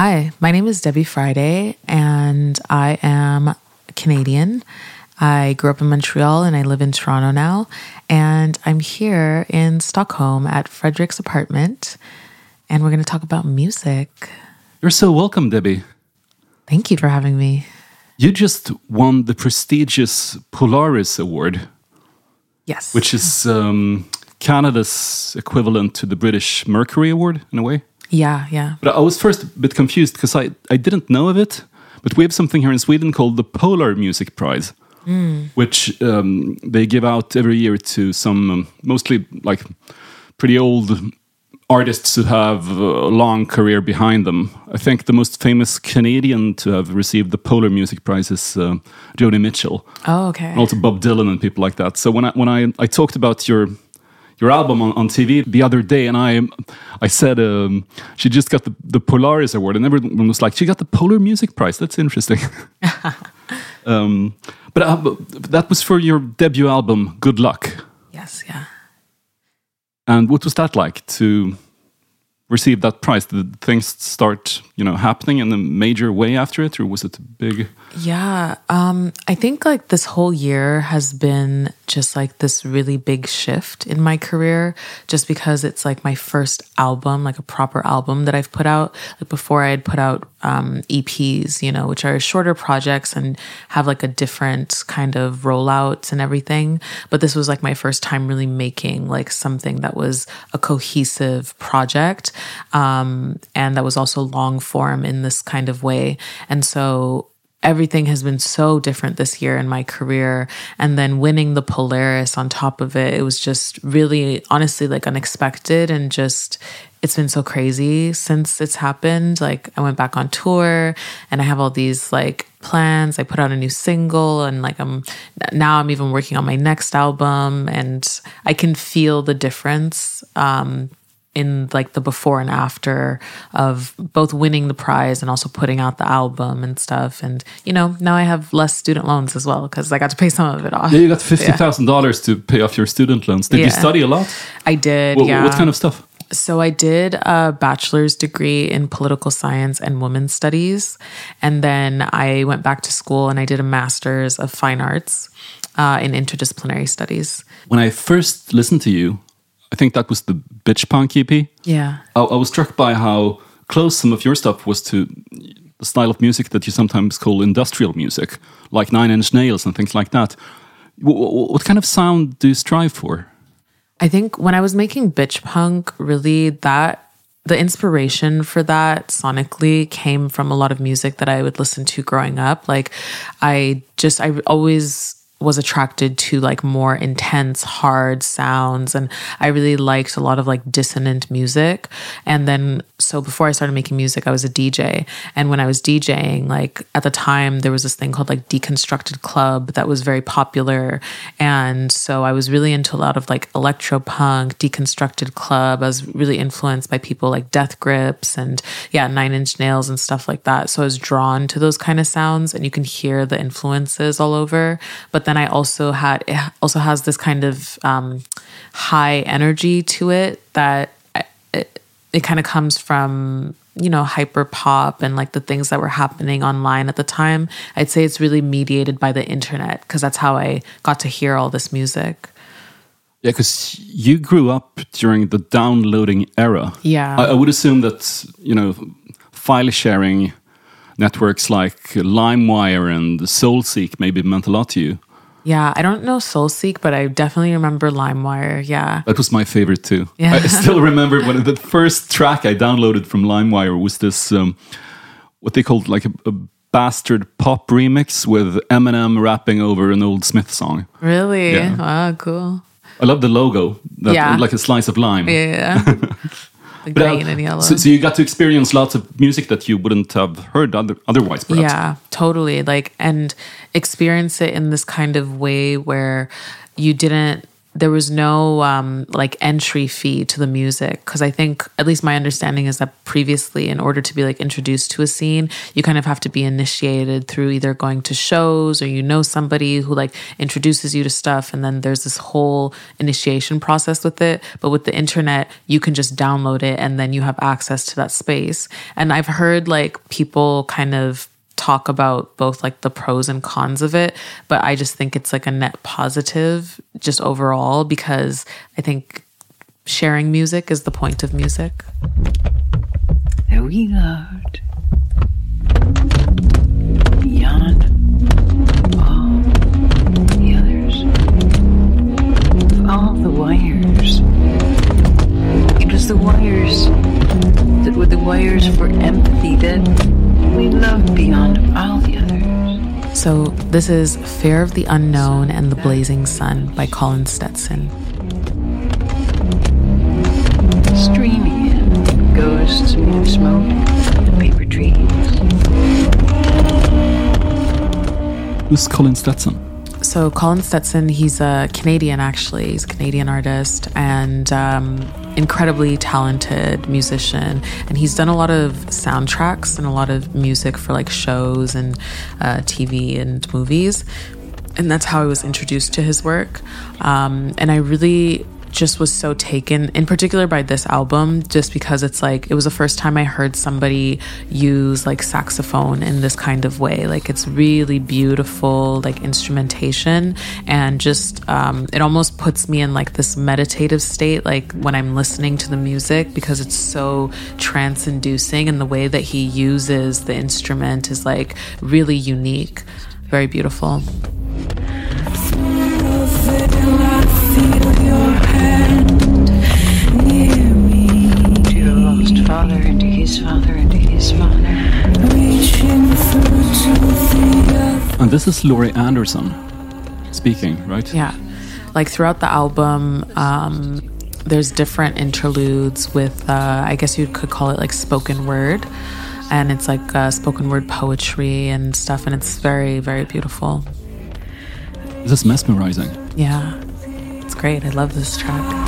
Hi, my name is Debby Friday, and I am Canadian. I grew up in Montreal and I live in Toronto now. And I'm here in Stockholm at Fredrik's apartment. And we're going to talk about music. You're so welcome, Debby. Thank you for having me. You just won the prestigious Polaris Award, Yes. which is um, Canada's equivalent to the British Mercury Award in a way. Yeah, yeah. But I was first a bit confused because I, I didn't know of it. But we have something here in Sweden called the Polar Music Prize, which um, they give out every year to some um, mostly like pretty old artists who have a long career behind them. I think the most famous Canadian to have received the Polar Music Prize is uh, Joni Mitchell, Oh, okay. and also Bob Dylan and people like that. So when I when I, I talked about your your album on, on TV the other day, and I I said um, she just got the, the Polaris Award, and everyone was like, she got the Polar Music Prize. That's interesting. um, but uh, but that was for your debut album, Good Luck. yes, yeah. And what was that like to receive that prize? Did things start, you know, happening in a major way after it, or was it a big? Yeah, um, I think like this whole year has been just like this really big shift in my career, just because it's like my first album, like a proper album that I've put out. Like before, I had put out um, EPs, you know, which are shorter projects and have like a different kind of rollouts and everything. But this was like my first time really making like something that was a cohesive project, um, and that was also long form in this kind of way. And so everything has been so different this year in my career. And then winning the polaris on top of it it was just really honestly like unexpected and just it's been so crazy since it's happened. Like i went back on tour and i have all these like plans. I put out a new single and like i'm now i'm even working on my next album and i can feel the difference um in like the before and after of both winning the prize and also putting out the album and stuff. And you know, now I have less student loans as well because I got to pay some of it off. Yeah, you got fifty thousand dollars to pay off your student loans. Did you study a lot? I did, What, yeah. what kind of stuff? So I did a bachelor's degree in political science and women's studies, and then I went back to school and I did a master's of fine arts uh, in interdisciplinary studies. When I first listened to you, I think that was the Bitchpunk EP. Yeah. I, I was struck by how close some of your stuff was to the style of music that you sometimes call industrial music, like Nine Inch Nails and things like that. W- what kind of sound do you strive for? I think when I was making Bitchpunk, really that the inspiration for that sonically came from a lot of music that I would listen to growing up. Like I just I always was attracted to like more intense hard sounds and I really liked a lot of like dissonant music. And then so before I started making music I was a DJ and when I was DJing like at the time there was this thing called like deconstructed club that was very popular. And so I was really into a lot of like electro punk deconstructed club. I was really influenced by people like Death Grips and yeah Nine Inch Nails and stuff like that. So I was drawn to those kind of sounds and you can hear the influences all over. But then I also had it also has this kind of um, high energy to it that I- it, it kind of comes from you know hyper pop and like the things that were happening online at the time i'd say it's really mediated by the internet because that's how i got to hear all this music Yeah, because you grew up during the downloading era. Yeah. I, I would assume that you know file sharing networks like LimeWire and SoulSeek maybe meant a lot to you. Yeah i don't know soulseek but i definitely remember limewire yeah That was my favorite too. Yeah. I still remember when the first track I downloaded from LimeWire was this um, what they called like a, a bastard pop remix with Eminem rapping over an old Smith song. really Yeah. wow cool I love the logo, that, Yeah. like a slice of lime. yeah But, uh, and yellow So, so you got to experience lots of music that you wouldn't have heard other, otherwise, perhaps. Yeah, totally. Like, and experience it in this kind of way where you didn't, there was no um, like entry fee to the music because I think at least my understanding is that previously, in order to be like introduced to a scene, you kind of have to be initiated through either going to shows or you know somebody who like introduces you to stuff, and then there's this whole initiation process with it. But with the internet, you can just download it and then you have access to that space. And I've heard like people kind of talk about both like the pros and cons of it, but I just think it's like a net positive just overall because I think sharing music is the point of music. That we loved beyond all the others, all the wires. It was the wires that were the wires for empathy that we loved beyond all the others. So, this is Fear of the Unknown and the Blazing Sun by Colin Stetson. Streaming in, ghosts made of smoke and paper trees. Who's Colin Stetson? So, Colin Stetson, he's a Canadian actually. He's a Canadian artist and um, incredibly talented musician. And he's done a lot of soundtracks and a lot of music for like shows and uh, TV and movies. And that's how I was introduced to his work. Um, and I really just was so taken in particular by this album just because it's like it was the first time I heard somebody use like saxophone in this kind of way. Like it's really beautiful like instrumentation and just um, it almost puts me in like this meditative state like when I'm listening to the music because it's so trance inducing and the way that he uses the instrument is like really unique very beautiful his father and his father. And this is Laurie Anderson speaking, right? Yeah. Like throughout the album, um, there's different interludes with, uh, I guess you could call it like spoken word. And it's like uh, spoken word poetry and stuff. And it's very, very beautiful. This is mesmerizing. Yeah. It's great. I love this track.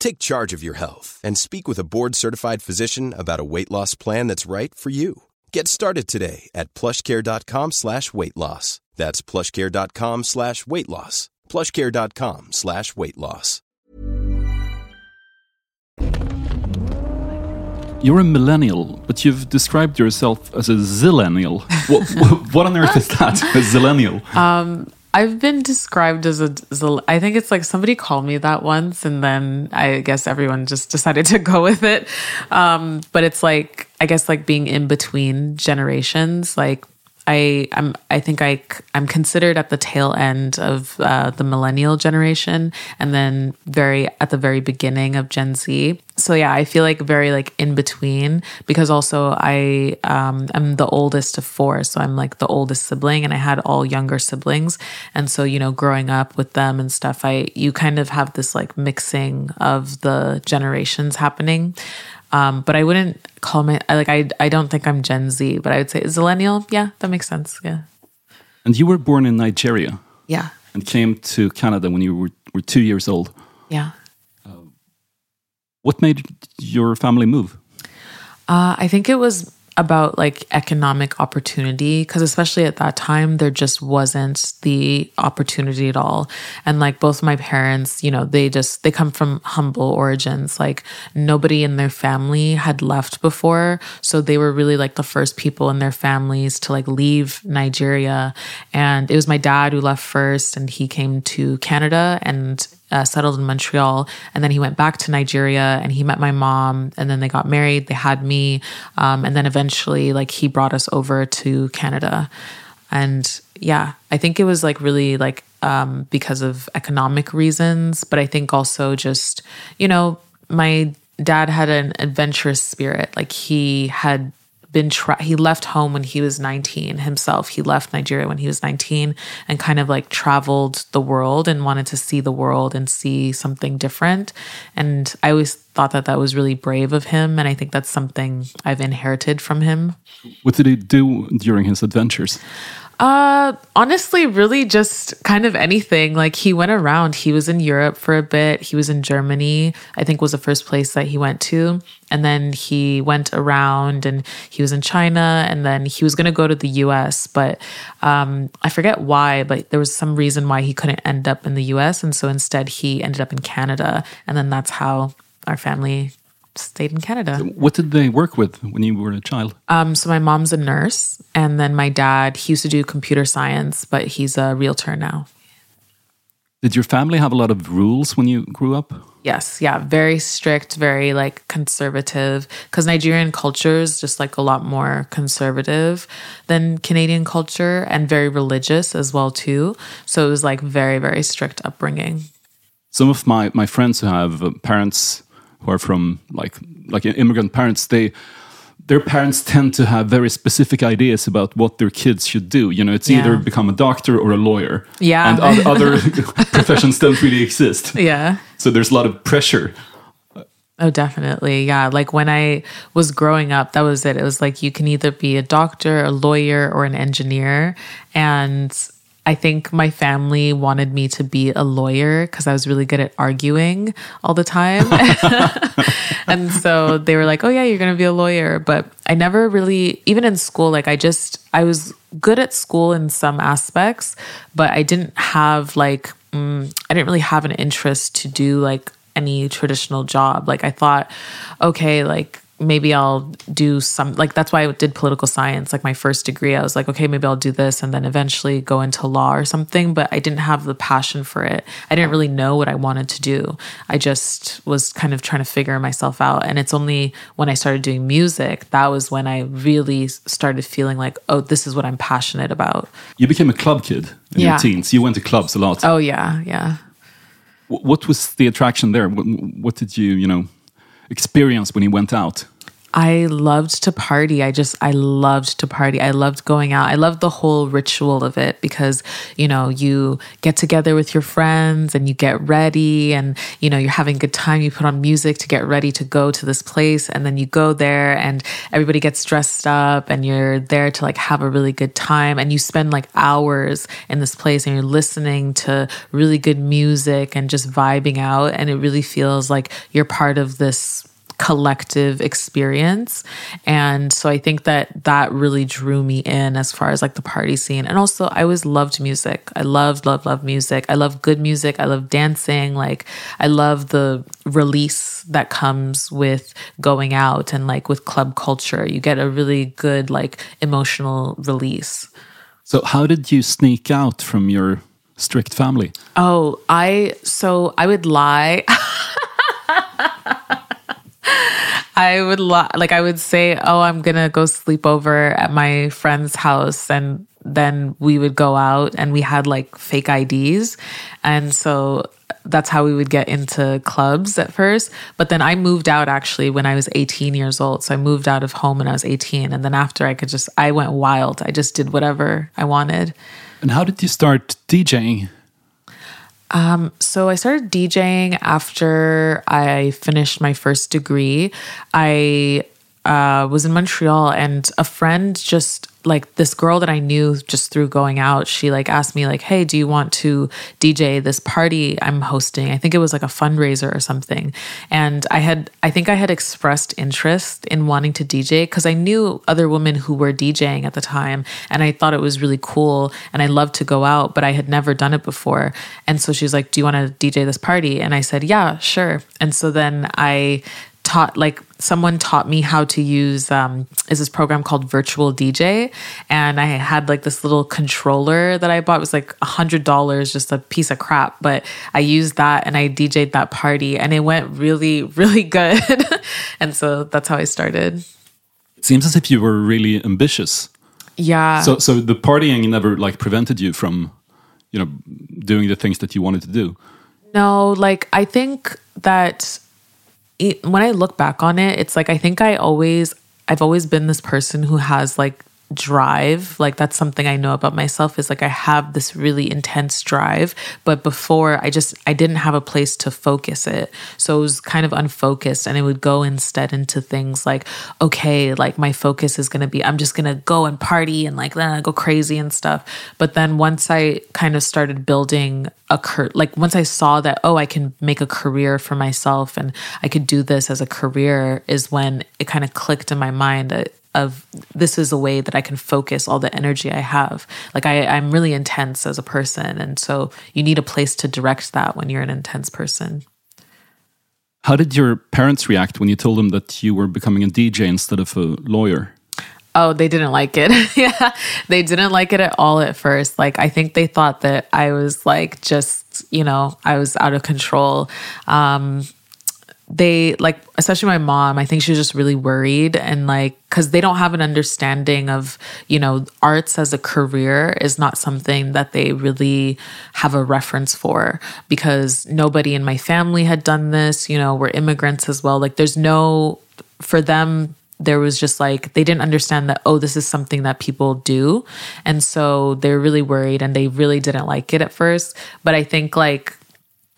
Take charge of your health and speak with a board-certified physician about a weight loss plan that's right for you. Get started today at plushcare.com slash weight loss. That's plushcare.com slash weight loss. plushcare.com slash weight loss. You're a millennial, but you've described yourself as a zillennial. what, what, what on earth is that? A zillennial? Um, I've been described as a, as a, I think it's like somebody called me that once, and then I guess everyone just decided to go with it. Um, but it's like, I guess, like being in between generations. Like, I I'm I think I I'm considered at the tail end of uh, the millennial generation, and then very at the very beginning of Gen Z. So yeah, I feel like very like in between because also I um, am the oldest of four, so I'm like the oldest sibling, and I had all younger siblings, and so you know, growing up with them and stuff, I you kind of have this like mixing of the generations happening. Um, but I wouldn't call my like I I don't think I'm Gen Z, but I would say zillennial. Yeah, that makes sense. Yeah, And you were born in Nigeria yeah, and came to Canada when you were, were two years old. yeah. What made your family move? Uh, I think it was about like economic opportunity because especially at that time there just wasn't the opportunity at all. And like both my parents you know they just they come from humble origins. Like nobody in their family had left before so they were really like the first people in their families to like leave Nigeria. And it was my dad who left first and he came to Canada and uh, settled in Montreal, and then he went back to Nigeria and he met my mom, and then they got married. They had me, um, and then eventually, like he brought us over to Canada, and yeah, I think it was like really like um, because of economic reasons, but I think also just you know my dad had an adventurous spirit. Like he had been tra- he left home when he was 19 himself. He left nigeria when he was 19 and kind of like traveled the world and wanted to see the world and see something different. And i always thought that that was really brave of him and i think that's something i've inherited from him. What did he do during his adventures? Uh, honestly, really just kind of anything. Like he went around. He was in Europe for a bit. He was in Germany. I think was the first place that he went to. And then he went around and he was in China and then he was going to go to the US, but um, I forget why, but there was some reason why he couldn't end up in the US. And so instead he ended up in Canada. And then that's how our family stayed in Canada. What did they work with when you were a child? Um, so my mom's a nurse, and then my dad, he used to do computer science, but he's a realtor now. Did your family have a lot of rules when you grew up? Yes, yeah, very strict, very like conservative. Because Nigerian culture is just like a lot more conservative than Canadian culture, and very religious as well too. So it was like very, very strict upbringing. Some of my, my friends who have uh, parents who are from like like immigrant parents, they their parents tend to have very specific ideas about what their kids should do. You know, it's either become a doctor or a lawyer. Yeah. and other, other professions don't really exist. Yeah. So there's a lot of pressure. Oh, definitely. Yeah. Like when I was growing up, that was it. It was like you can either be a doctor, a lawyer, or an engineer. And I think my family wanted me to be a lawyer because I was really good at arguing all the time. and so they were like, oh, yeah, you're going to be a lawyer. But I never really, even in school, like I just, I was good at school in some aspects, but I didn't have like, mm, I didn't really have an interest to do like any traditional job. Like I thought, okay, like maybe I'll do some like that's why I did political science. Like my first degree, I was like, okay, maybe I'll do this and then eventually go into law or something. But I didn't have the passion for it. I didn't really know what I wanted to do. I just was kind of trying to figure myself out. And it's only when I started doing music that was when I really started feeling like, oh, this is what I'm passionate about. You became a club kid in your teens. You went to clubs a lot. Oh yeah, yeah. What was the attraction there? What, what did you, you know, experience when he went out? I loved to party. I just, I loved to party. I loved going out. I loved the whole ritual of it because, you know, you get together with your friends and you get ready and, you know, you're having a good time. You put on music to get ready to go to this place. And then you go there and everybody gets dressed up and you're there to like have a really good time. And you spend like hours in this place and you're listening to really good music and just vibing out. And it really feels like you're part of this collective experience. And so i think that that really drew me in as far as like the party scene. And also i always loved music. I loved love love music. I love good music. I love dancing. Like i love the release that comes with going out and like with club culture. You get a really good like emotional release. So, how did you sneak out from your strict family? Oh, I so I would lie. I would lo- like I would say, "Oh, I'm going to go sleep over at my friend's house." And then we would go out and we had like fake IDs. And so that's how we would get into clubs at first. But then I moved out actually when I was 18 years old. So I moved out of home when I was 18. And then after I could just, I went wild. I just did whatever I wanted. And how did you start DJing? So I started DJing after I finished my first degree. I uh, was in Montreal, and a friend just like this girl that I knew just through going out. She like asked me like, "Hey, do you want to DJ this party I'm hosting?" I think it was like a fundraiser or something. And I had, I think I had expressed interest in wanting to DJ because I knew other women who were DJing at the time, and I thought it was really cool, and I loved to go out, but I had never done it before. And so she's like, "Do you want to DJ this party?" And I said, "Yeah, sure." And so then I taught like someone taught me how to use um, is this program called virtual dj and i had like this little controller that i bought. It was like a hundred dollars just a piece of crap but i used that and i dj'd that party and it went really really good. And so that's how i started. It seems as if you were really ambitious. yeah. So, so the partying never like prevented you from, you know, doing the things that you wanted to do. No, like I think that when I look back on it, it's like I think I always, I've always been this person who has like drive. Like that's something I know about myself is like I have this really intense drive, but before I just, I didn't have a place to focus it. So it was kind of unfocused and it would go instead into things like, okay, like my focus is going to be, I'm just going to go and party and like then go crazy and stuff. But then once I kind of started building a cur- like once I saw that oh I can make a career for myself and I could do this as a career is when it kind of clicked in my mind uh, of this is a way that I can focus all the energy I have. Like I, I'm really intense as a person, and so you need a place to direct that when you're an intense person. How did your parents react when you told them that you were becoming a DJ instead of a lawyer? Oh, they didn't like it. yeah. They didn't like it at all at first. Like, I think they thought that I was like just, you know, I was out of control. Um, they like, especially my mom, I think she was just really worried and like, cause they don't have an understanding of, you know, arts as a career is not something that they really have a reference for because nobody in my family had done this. You know, we're immigrants as well. Like, there's no, for them, there was just like they didn't understand that oh this is something that people do and so they're really worried and they really didn't like it at first but i think like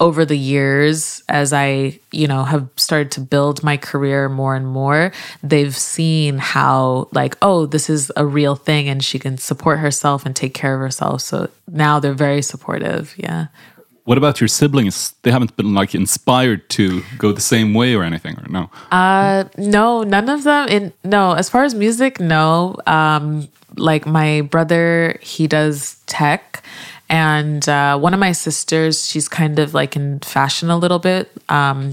over the years as i you know have started to build my career more and more they've seen how like oh this is a real thing and she can support herself and take care of herself so now they're very supportive yeah What about your siblings? They haven't been like inspired to go the same way or anything, or no? Uh, no, none of them. In no, as far as music, no. Um, like my brother, he does tech, and uh, one of my sisters, she's kind of like in fashion a little bit. Um,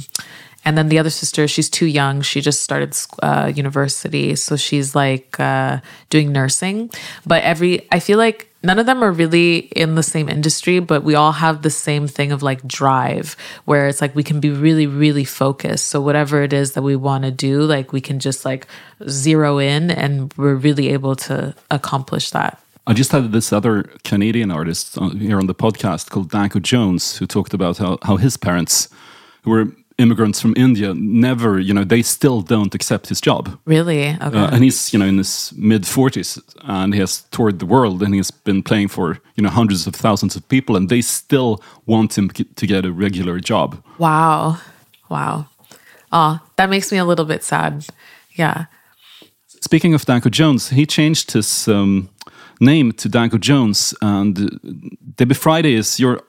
and then the other sister, she's too young. She just started uh, university, so she's like uh, doing nursing. But every, I feel like none of them are really in the same industry, but we all have the same thing of like drive, where it's like we can be really, really focused. So whatever it is that we want to do, like we can just like zero in, and we're really able to accomplish that. I just had this other Canadian artist on, here on the podcast called Danko Jones, who talked about how, how his parents, who were immigrants from India, never, you know, they still don't accept his job. Really? Okay. Uh, and he's, you know, in his mid 40s and he has toured the world and he's been playing for, you know, hundreds of thousands of people and they still want him to get a regular job. wow. Wow. Oh, that makes me a little bit sad. Yeah. Speaking of Danko Jones, he changed his um, name to Danko Jones and Debby Friday is your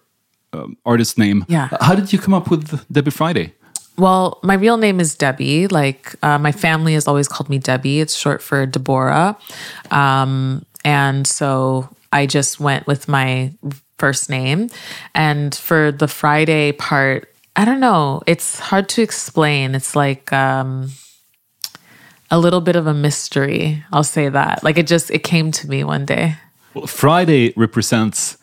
um, artist name. Yeah. How did you come up with Debby Friday? Well, my real name is Debby. Like uh, my family has always called me Debby. It's short for Deborah. Um, and so I just went with my first name. And for the Friday part, I don't know. It's hard to explain. It's like um, a little bit of a mystery. I'll say that. Like it just it came to me one day. Well, Friday represents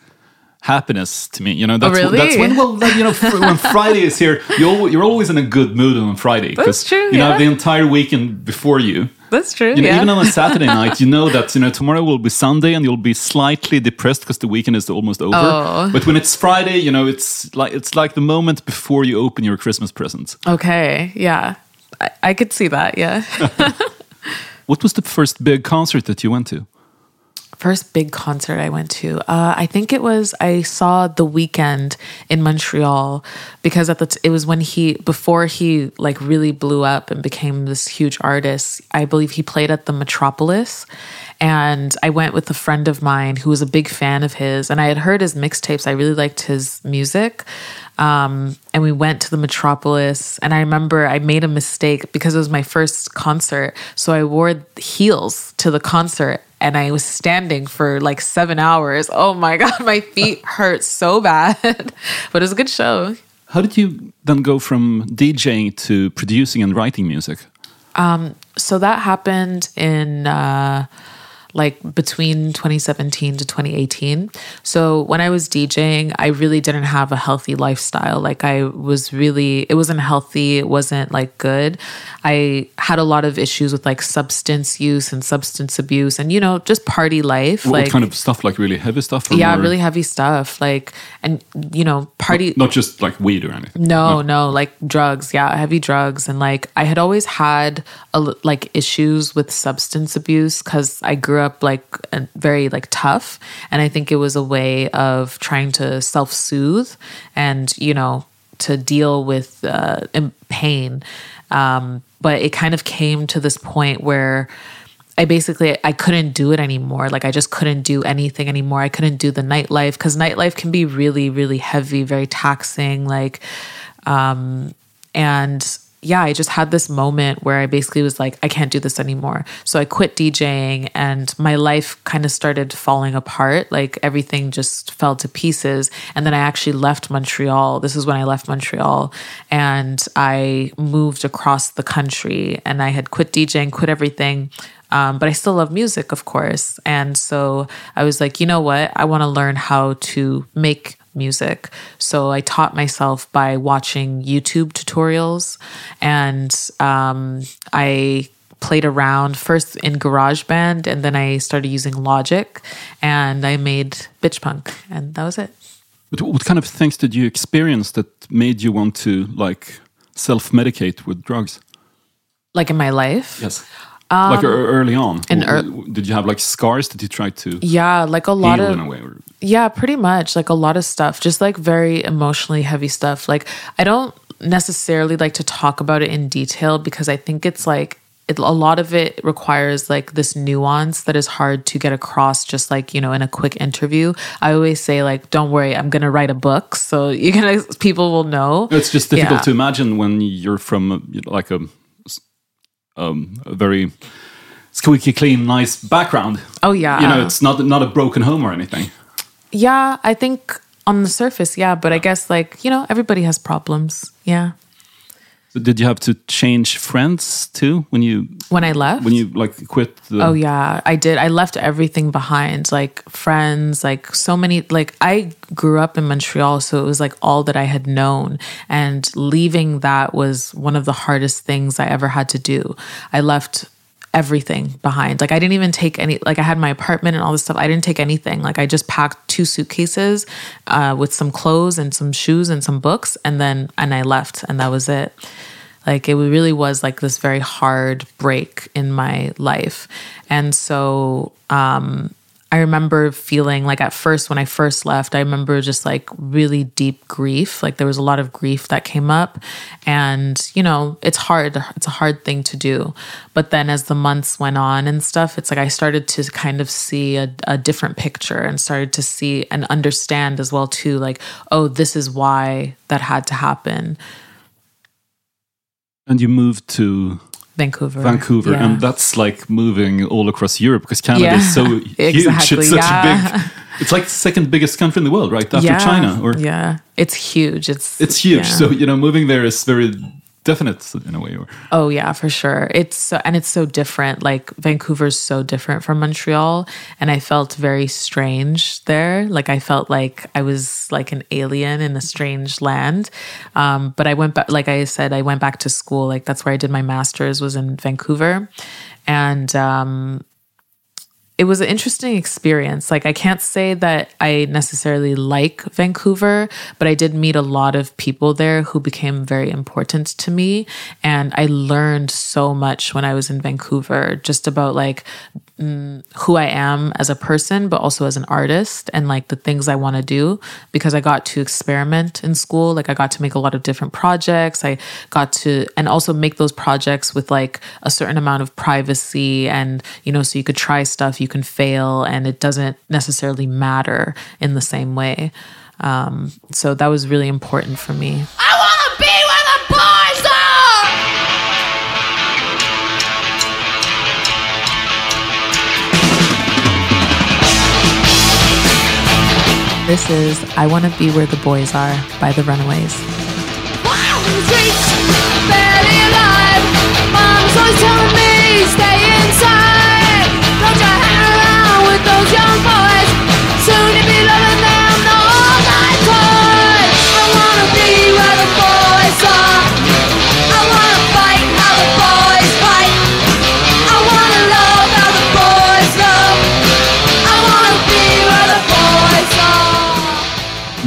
happiness to me. You know, that's Oh, really? that's when well, you know, when Friday is here, you al- you're always in a good mood on Friday That's true, you know the entire weekend before you. That's true. You know, yeah. even on a Saturday night, you know that you know tomorrow will be Sunday, and you'll be slightly depressed because the weekend is almost over. Oh. But when it's Friday, you know it's like it's like the moment before you open your Christmas presents. okay. Yeah. I, I could see that. Yeah. What was the first big concert that you went to? First big concert I went to. Uh, I think it was I saw The Weeknd in Montreal because at the t- it was when he before he like really blew up and became this huge artist. I believe he played at the Metropolis, and I went with a friend of mine who was a big fan of his, and I had heard his mixtapes. I really liked his music. Um, and we went to the Metropolis, and I remember I made a mistake because it was my first concert. So I wore heels to the concert, and I was standing for like seven hours. Oh my God, my feet hurt so bad. but it was a good show. How did you then go from DJing to producing and writing music? So that happened in uh, like between 2017 to 2018. So when I was DJing, I really didn't have a healthy lifestyle. Like I was really, it wasn't healthy. It wasn't like good. I had a lot of issues with like substance use and substance abuse and, you know, just party life. What like, kind of stuff? Like really heavy stuff? yeah, more- really heavy stuff. Like, and, you know, party. Not just like weed or anything. No, no, like drugs. Yeah, heavy drugs. And like I had always had a, like issues with substance abuse because I grew up like uh, very like tough, and I think it was a way of trying to self soothe and you know to deal with uh, pain. Um, but it kind of came to this point where. I basically I couldn't do it anymore. Like I just couldn't do anything anymore. I couldn't do the nightlife because nightlife can be really, really heavy, very taxing. Like, um, and yeah, I just had this moment where I basically was like, I can't do this anymore. So I quit DJing and my life kind of started falling apart. Like everything just fell to pieces. And then I actually left Montreal. This is when I left Montreal and I moved across the country and I had quit DJing, quit everything. Um, but I still love music, of course. And so I was like, you know what? I want to learn how to make music. So I taught myself by watching YouTube tutorials and um, I played around first in GarageBand and then I started using Logic and I made Bitchpunk and that was it. But what kind of things did you experience that made you want to like self-medicate with drugs? Like in my life. Yes. Um, like early on. ear- w- did you have like scars that you tried to Yeah, like a lot of a? Yeah, pretty much. Like a lot of stuff, just like very emotionally heavy stuff. Like I don't necessarily like to talk about it in detail because I think it's like it, a lot of it requires like this nuance that is hard to get across just like, you know, in a quick interview. I always say like don't worry, I'm going to write a book so you're going to people will know. it's just difficult Yeah. to imagine when you're from like a, um, a very squeaky clean, nice background. Oh yeah. You know, it's not not a broken home or anything. yeah, I think on the surface, yeah, but I guess like, you know, everybody has problems. Yeah. Did you have to change friends too when you When I left when you like quit? The, Oh yeah, I did. I left everything behind, like friends, like so many like I grew up in Montreal, so it was like all that I had known and leaving that was one of the hardest things I ever had to do. I left everything behind. Like I didn't even take any like I had my apartment and all this stuff. I didn't take anything. Like I just packed two suitcases uh, with some clothes and some shoes and some books and then and I left and that was it. Like it really was like this very hard break in my life. And so um I remember feeling like at first when I first left, I remember just like really deep grief. Like there was a lot of grief that came up. And, you know, it's hard. It's a hard thing to do. But then as the months went on and stuff, it's like I started to kind of see a, a different picture and started to see and understand as well, too, like, oh, this is why that had to happen. and you moved to Vancouver. Vancouver, Yeah. and that's like moving all across Europe because Canada Yeah, is so huge. exactly, It's such yeah. a big. It's like the second biggest country in the world, right after China. Or yeah, it's huge. It's it's huge. So you know, moving there is very definite in a way. Or Oh yeah, for sure. It's so, and it's so different. Like Vancouver's so different from Montreal, and I felt very strange there. Like I felt like I was like an alien in a strange land. Um, but I went back, like I said, I went back to school. Like that's where I did my master's was in Vancouver, and um, it was an interesting experience. Like, I can't say that I necessarily like Vancouver, but I did meet a lot of people there who became very important to me. And I learned so much when I was in Vancouver just about like mm, who I am as a person, but also as an artist and like the things I want to do because I got to experiment in school. Like, I got to make a lot of different projects. I got to, and also make those projects with like a certain amount of privacy and, you know, so you could try stuff, you can fail, and it doesn't necessarily matter in the same way. Um, so that was really important for me. I wanna be This is I Want to Be Where the Boys Are by the Runaways.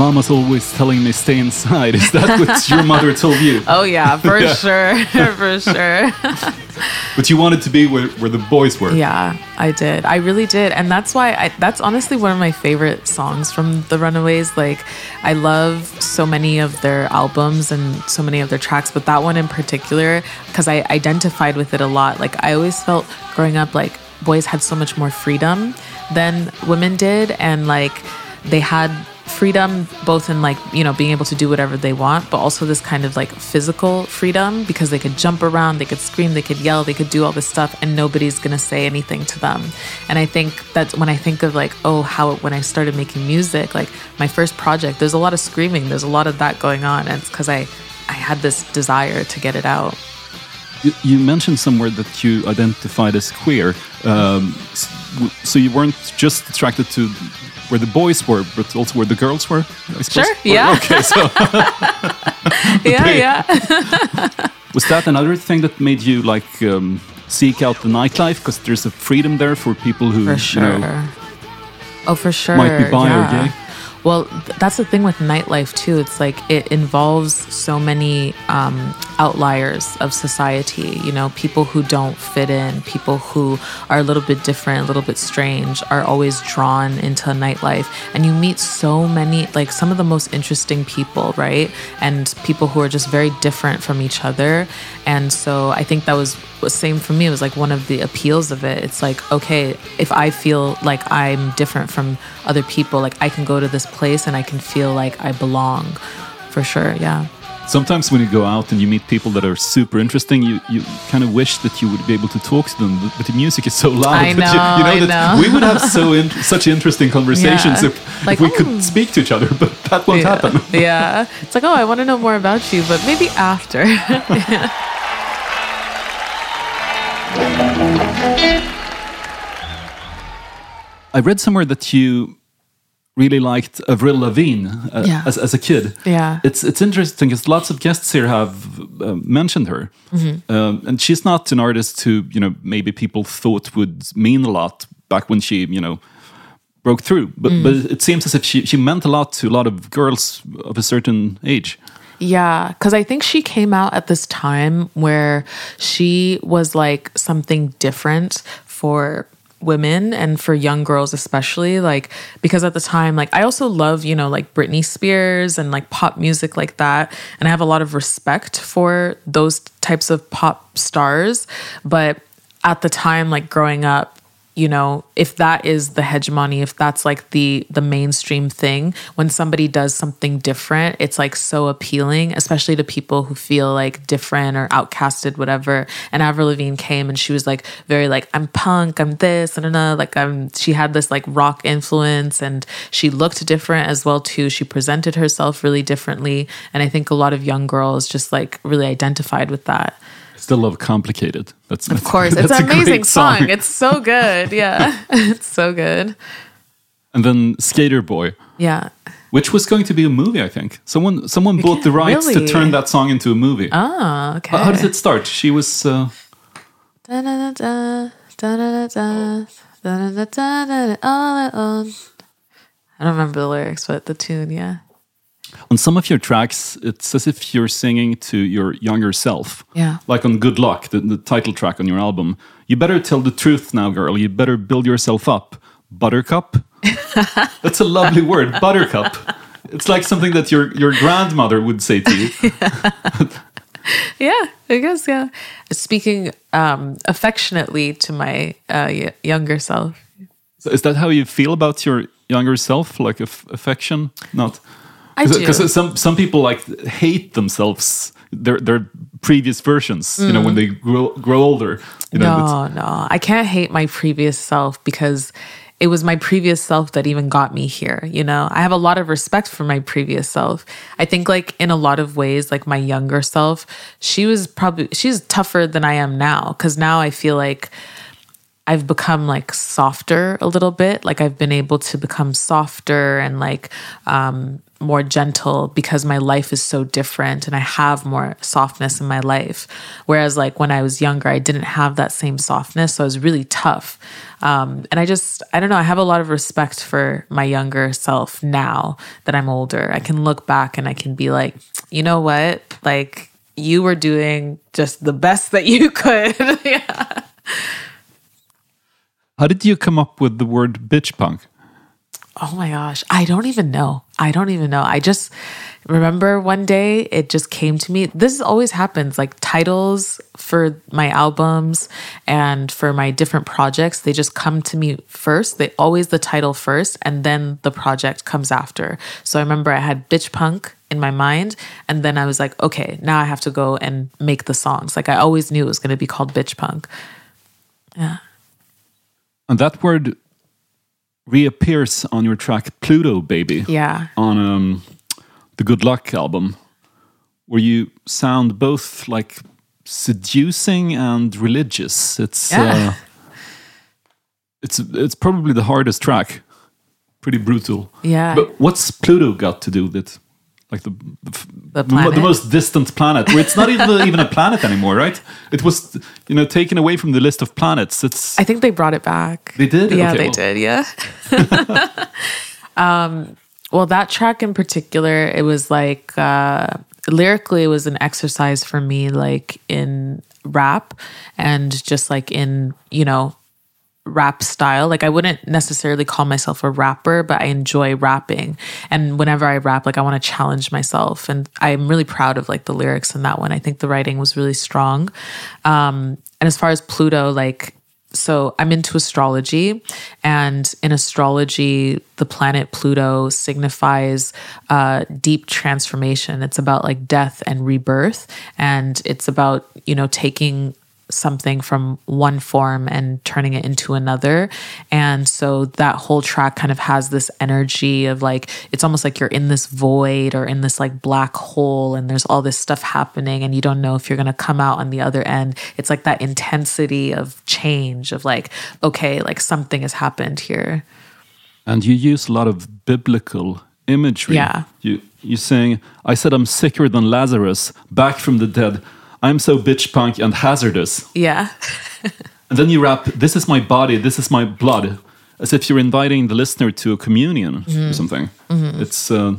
Mama's always telling me stay inside. Is that what your mother told you? Oh yeah, for Yeah. sure, for sure. But you wanted to be where, where the boys were. Yeah, I did. I really did. And that's why I that's honestly one of my favorite songs from The Runaways. Like I love so many of their albums and so many of their tracks, but that one in particular because I identified with it a lot. Like I always felt growing up like boys had so much more freedom than women did and like they had freedom both in like you know being able to do whatever they want but also this kind of like physical freedom because they could jump around they could scream they could yell they could do all this stuff and nobody's going to say anything to them and i think that's when i think of like oh how when i started making music like my first project there's a lot of screaming there's a lot of that going on and it's because i i had this desire to get it out You, mentioned somewhere that you identified as queer. Um, so you weren't just attracted to where the boys were, but also where the girls were, I suppose? Sure, Or- yeah. Okay, so yeah yeah was that another thing that made you like um, seek out the nightlife? Because there's a freedom there for people who for you sure. know, oh, for sure. might be bi or yeah. gay. Well, th- that's the thing with nightlife too. It's like it involves so many um, outliers of society. You know, people who don't fit in, people who are a little bit different, a little bit strange, are always drawn into nightlife. And you meet so many, like some of the most interesting people, right? And people who are just very different from each other. And so I think that was same for me. It was like one of the appeals of it. It's like, okay, if I feel like I'm different from other people, like I can go to this place and I can feel like I belong for sure. Yeah. Sometimes when you go out and you meet people that are super interesting, you, you kind of wish that you would be able to talk to them, but- the music is so loud. I that you, know, you know I that know. we would have so in, such interesting conversations Yeah. if, Like, if we oh. could hmm. speak to each other, but that won't yeah. happen. yeah. It's like, oh, I want to know more about you, but maybe after. I read somewhere that you really liked Avril Lavigne uh, Yeah. as, as a kid. Yeah. It's it's interesting because lots of guests here have uh, mentioned her, Mm-hmm. um, and she's not an artist who you know maybe people thought would mean a lot back when she you know broke through. But Mm. but it seems as if she she meant a lot to a lot of girls of a certain age. Yeah, because I think she came out at this time where she was like something different for women and for young girls especially like because at the time like I also love you know like Britney Spears and like pop music like that and I have a lot of respect for those types of pop stars but at the time like growing up you know if that is the hegemony if that's like the the mainstream thing when somebody does something different it's like so appealing especially to people who feel like different or outcasted whatever. And avril lavigne came and she was like very like i'm punk i'm this and another like i'm she had this like rock influence and she looked different as well too. She presented herself really differently. And i think a lot of young girls just like really identified with that Still love complicated. That's of course it's an amazing song. it's so good yeah it's so good and then Skater Boy, yeah which was going to be a movie, I think. Someone someone bought the rights Really? to turn that song into a movie. oh okay How, how does it start? She was uh, Da-da-da-da, da-da-da-da, da-da-da-da, all I own. I don't remember the lyrics, but the tune, yeah. On some of your tracks. It's as if you're singing to your younger self. Yeah. Like on Good Luck, the, the title track on your album. You better tell the truth now, girl. You better build yourself up. Buttercup. That's a lovely word, buttercup. It's like something that your your grandmother would say to you. Yeah, I guess, yeah. Speaking um, affectionately to my uh, younger self. So is that how you feel about your younger self? Like aff- affection? Not. I do. Because some some people like hate themselves, their their previous versions. You know, when they grow grow older. You know, no, no. I can't hate my previous self because it was my previous self that even got me here. You know, I have a lot of respect for my previous self. I think, like, in a lot of ways, like my younger self, she was probably, she's tougher than I am now because now I feel like I've become like softer a little bit. Like I've been able to become softer and like um, more gentle because my life is so different and I have more softness in my life. Whereas like when I was younger, I didn't have that same softness. So I was really tough. Um, and I just, I don't know, I have a lot of respect for my younger self now that I'm older. I can look back and I can be like, you know what? Like you were doing just the best that you could. yeah. How did you come up with the word Bitchpunk? Oh my gosh. I don't even know. I don't even know. I just remember one day it just came to me. This always happens like titles for my albums and for my different projects, they just come to me first. They always the title first and then the project comes after. So I remember I had Bitchpunk in my mind and then I was like, okay, now I have to go and make the songs. Like I always knew it was going to be called Bitchpunk. Yeah. And that word reappears on your track Pluto Baby Yeah. on um, the Good Luck album, where you sound both like seducing and religious. It's Yeah. uh, it's it's probably the hardest track. Pretty brutal. Yeah. But what's Pluto got to do with it? Like the the, The the the most distant planet, where it's not even even a planet anymore, right? It was you know taken away from the list of planets. It's I think they brought it back. They did? Yeah, Okay, they well. did. Yeah. um, well, that track in particular, it was like uh, lyrically, it was an exercise for me, like in rap and just like in you know rap style. Like I wouldn't necessarily call myself a rapper, but I enjoy rapping. And whenever I rap, like I want to challenge myself. And I'm really proud of like the lyrics in that one. I think the writing was really strong. Um, and as far as Pluto, like so I'm into astrology, and in astrology, the planet Pluto signifies uh, deep transformation. It's about like death and rebirth, and it's about you know taking something from one form and turning it into another. And so that whole track kind of has this energy of like, it's almost like you're in this void or in this like black hole and there's all this stuff happening and you don't know if you're going to come out on the other end. It's like that intensity of change of like, okay, like something has happened here. And you use a lot of biblical imagery. Yeah. You you saying, I said I'm sicker than Lazarus, back from the dead. I'm so bitch punk and hazardous. Yeah. And then you rap, This is my body, this is my blood, as if you're inviting the listener to a communion Mm-hmm. or something. It's uh,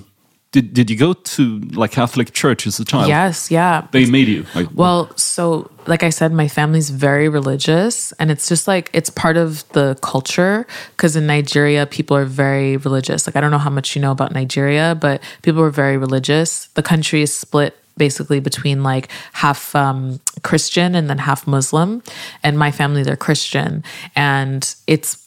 did did you go to like Catholic church as a child? yes. Yeah. They made you. Like, Well, so like I said, my family's very religious, and it's just like it's part of the culture. Because in Nigeria, people are very religious. Like I don't know how much you know about Nigeria, but people are very religious. The country is split basically between like half um, Christian and then half Muslim. And my family, they're Christian. And it's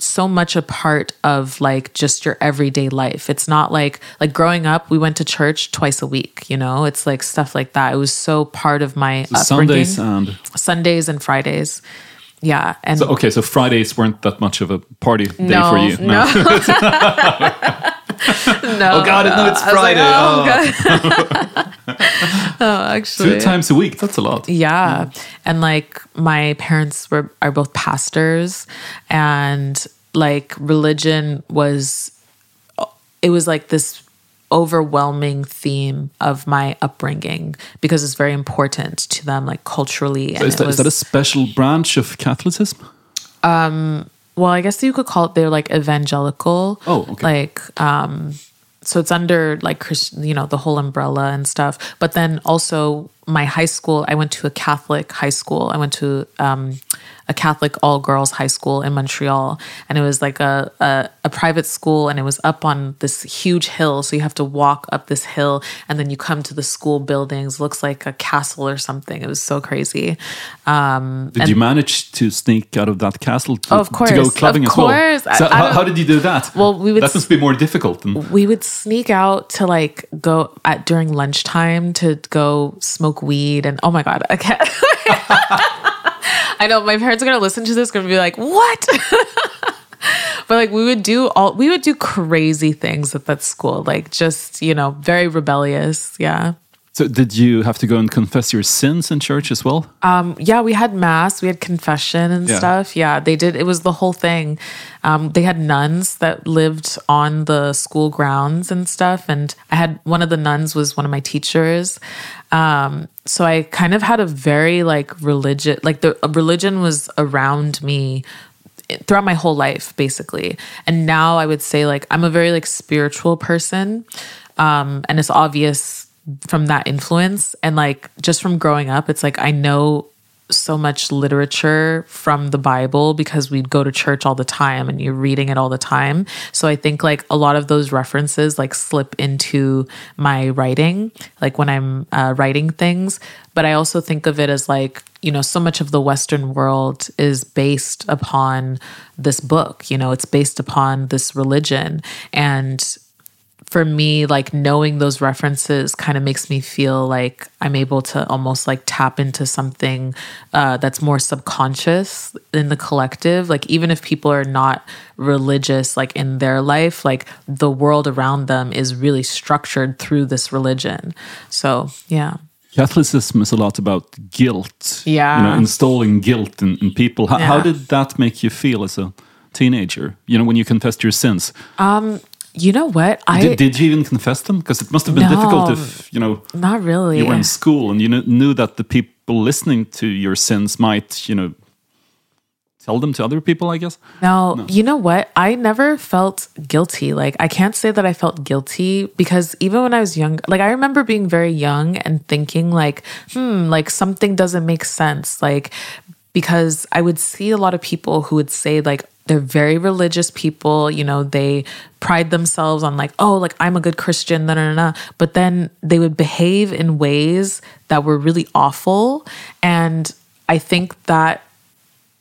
so much a part of like just your everyday life. It's not like like growing up, we went to church twice a week, you know? It's like stuff like that. It was so part of my upbringing. Sundays and Sundays and Fridays. Yeah. And so, okay, so Fridays weren't that much of a party day no, for you. No. no. Oh God, no, it's I was like, Friday. oh, oh. God. oh, actually. Two times a week. That's a lot. Yeah. Hmm. And like my parents were are both pastors and like religion was it was like this overwhelming theme of my upbringing because it's very important to them like culturally So is, it that, is was- that a special branch of Catholicism? Um, well i guess you could call it they're like evangelical Oh, okay. like um so it's under like Christian, you know, the whole umbrella and stuff. But then also my high school, I went to a Catholic high school. I went to um, a Catholic all girls high school in Montreal, and it was like a, a a private school, and it was up on this huge hill. So you have to walk up this hill, and then you come to the school buildings. Looks like a castle or something. It was so crazy. Um, Did and- you manage to sneak out of that castle to, Oh, of to go clubbing of as well? course. So I- I how, how did you do that? Well, we would that must be more difficult. Than, we would sneak out to like go at during lunchtime to go smoke weed and oh my god I can't I know my parents are gonna listen to this gonna be like what? But like we would do all we would do crazy things at that school like just you know very rebellious yeah so did you have to go and confess your sins in church as well? Um, yeah, we had mass, we had confession and Yeah. stuff. Yeah, they did. It was the whole thing. Um, they had nuns that lived on the school grounds and stuff. And I had one of the nuns was one of my teachers. Um, so I kind of had a very like religious, like the religion was around me throughout my whole life basically and now i would say like i'm a very like spiritual person um and it's obvious from that influence. And like just from growing up it's like i know so much literature from the bible because we'd go to church all the time and you're reading it all the time. So i think like a lot of those references like slip into my writing like when i'm uh, writing things. But i also think of it as like you know so much of the western world is based upon this book. You know it's based upon this religion. And for me like knowing those references kind of makes me feel like i'm able to almost like tap into something uh, that's more subconscious in the collective like even if people are not religious like in their life like the world around them is really structured through this religion so yeah Catholicism is a lot about guilt. Yeah. You know, installing guilt in, in people. How, how did that make you feel as a teenager? You know, when you confessed your sins. You know what i did, did you even confess them? Because it must have been difficult if, you know, not really you were in school and you kn- knew that the people listening to your sins might, you know, tell them to other people, I guess. No, you know what? I never felt guilty. Like, I can't say that I felt guilty because even when I was young, like, I remember being very young and thinking, like, hmm, like something doesn't make sense. Like, because I would see a lot of people who would say, like, they're very religious people, you know, they pride themselves on, like, oh, like, I'm a good Christian, da, da, da. But then they would behave in ways that were really awful. And I think that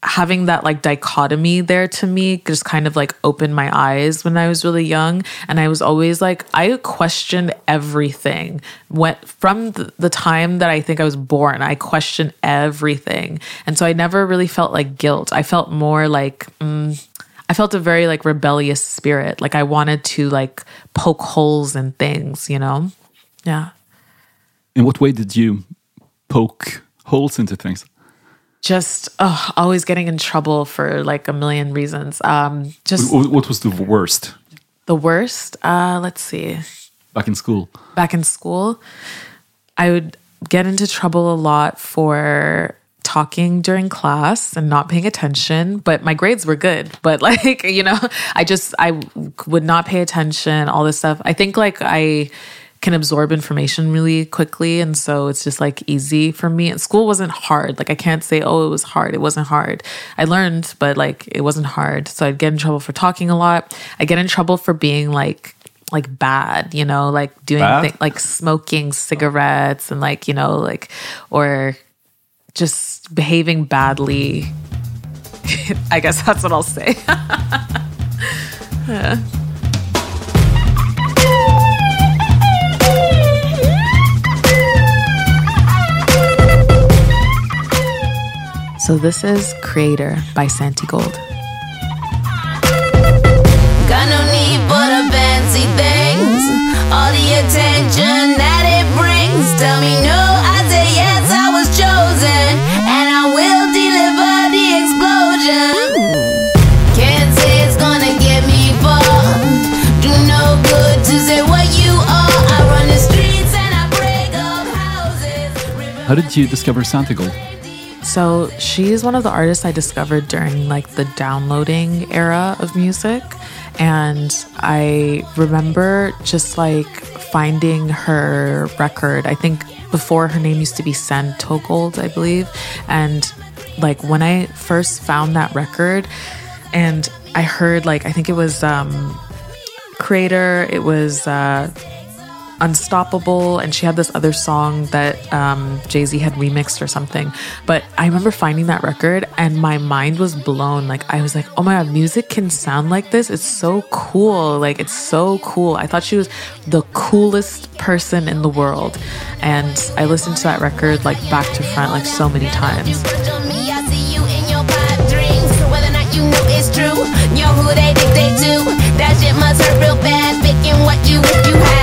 having that like dichotomy there to me just kind of like opened my eyes when I was really young. And I was always like, I questioned everything. Went from the, time that I think I was born, I questioned everything. And so I never really felt like guilt. I felt more like, mm, I felt a very like rebellious spirit. Like I wanted to like poke holes in things, you know? Yeah. In what way did you poke holes into things? Just oh, always getting in trouble for like a million reasons. Um, just Wh- What was the worst The worst, uh, let's see. back in school? Back in school, I would get into trouble a lot for talking during class and not paying attention, but my grades were good. But like, you know, I just I would not pay attention, all this stuff. I think like I can absorb information really quickly and so it's just like easy for me. And school wasn't hard. Like I can't say oh it was hard. It wasn't hard. I learned, but like it wasn't hard. So I'd get in trouble for talking a lot. I get in trouble for being like like bad, you know, like doing like smoking cigarettes and like, you know, like or just behaving badly. I guess that's what I'll say. so this is Creator by Santigold. Got no need for the fancy things. All the attention that it brings. Tell me no, I say yes, I was chosen. And I will deliver the explosion. Can't say it's gonna get me far. Do no good to say what you are. I run the streets and I break up houses. How did you discover Santigold? So she's one of the artists I discovered during like the downloading era of music. And I remember just like finding her record. I think before her name used to be Santo Gold, I believe. And like when I first found that record and I heard like I think it was um Creator, it was uh Unstoppable, and she had this other song that um, Jay Z had remixed or something. But I remember finding that record, and my mind was blown. Like I was like, "Oh my god, music can sound like this! It's so cool! Like it's so cool!" I thought she was the coolest person in the world, and I listened to that record like back to front like so many times. That shit must hurt real bad, picking what you you had.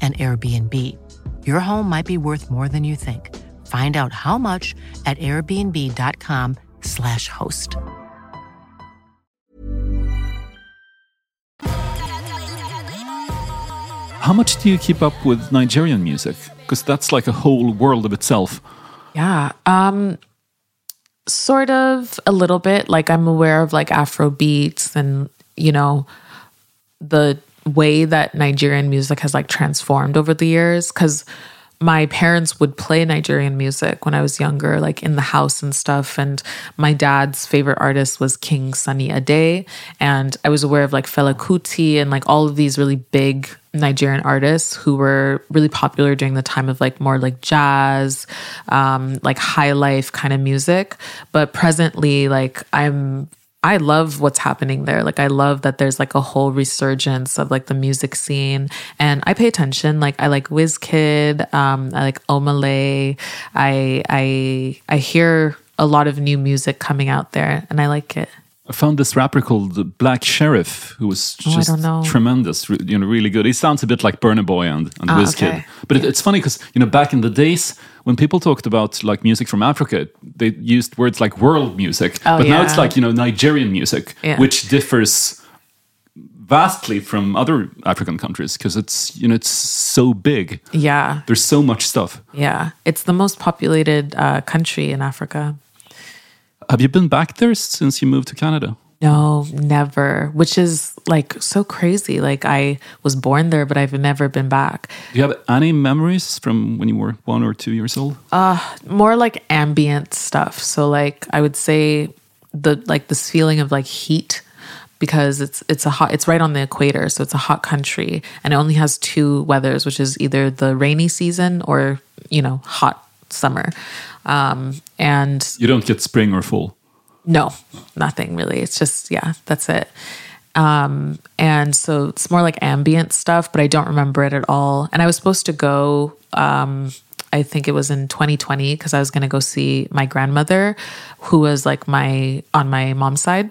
an Airbnb. Your home might be worth more than you think. Find out how much at airbnb.com/slash host. How much do you keep up with Nigerian music? Because that's like a whole world of itself. Yeah. Um sort of a little bit like I'm aware of like Afro beats and you know the way that Nigerian music has like transformed over the years cuz my parents would play Nigerian music when I was younger like in the house and stuff and my dad's favorite artist was King Sunny Ade and I was aware of like Fela Kuti and like all of these really big Nigerian artists who were really popular during the time of like more like jazz, um, like high life kind of music. But presently, like I'm I love what's happening there. Like I love that there's like a whole resurgence of like the music scene and I pay attention. Like I like WizKid, um, I like Omah Lay. I I I hear a lot of new music coming out there and I like it. I found this rapper called the Black Sherif, who was Oh, just don't tremendous, you know, really good. He sounds a bit like Burna Boy and, and Ah, Wizkid. okay. But it, it's funny because, you know, back in the days when people talked about like music from Africa, they used words like world music. Oh, but now it's like, you know, Nigerian music, Yeah. which differs vastly from other African countries because it's, you know, it's so big. Yeah. There's so much stuff. Yeah. It's the most populated uh, country in Africa. Have you been back there since you moved to Canada? No, never, which is like so crazy. Like I was born there, but I've never been back. Do you have any memories from when you were one or two years old? More like ambient stuff. So like I would say the like this feeling of like heat because it's it's a hot it's right on the equator, so it's a hot country and it only has two weathers, which is either the rainy season or, you know, hot summer. Um and You don't get spring or fall. No, nothing really. It's just yeah, that's it. Um, and so it's more like ambient stuff, but I don't remember it at all. And I was supposed to go. Um, I think it was in 2020 because I was going to go see my grandmother, who was like my on my mom's side.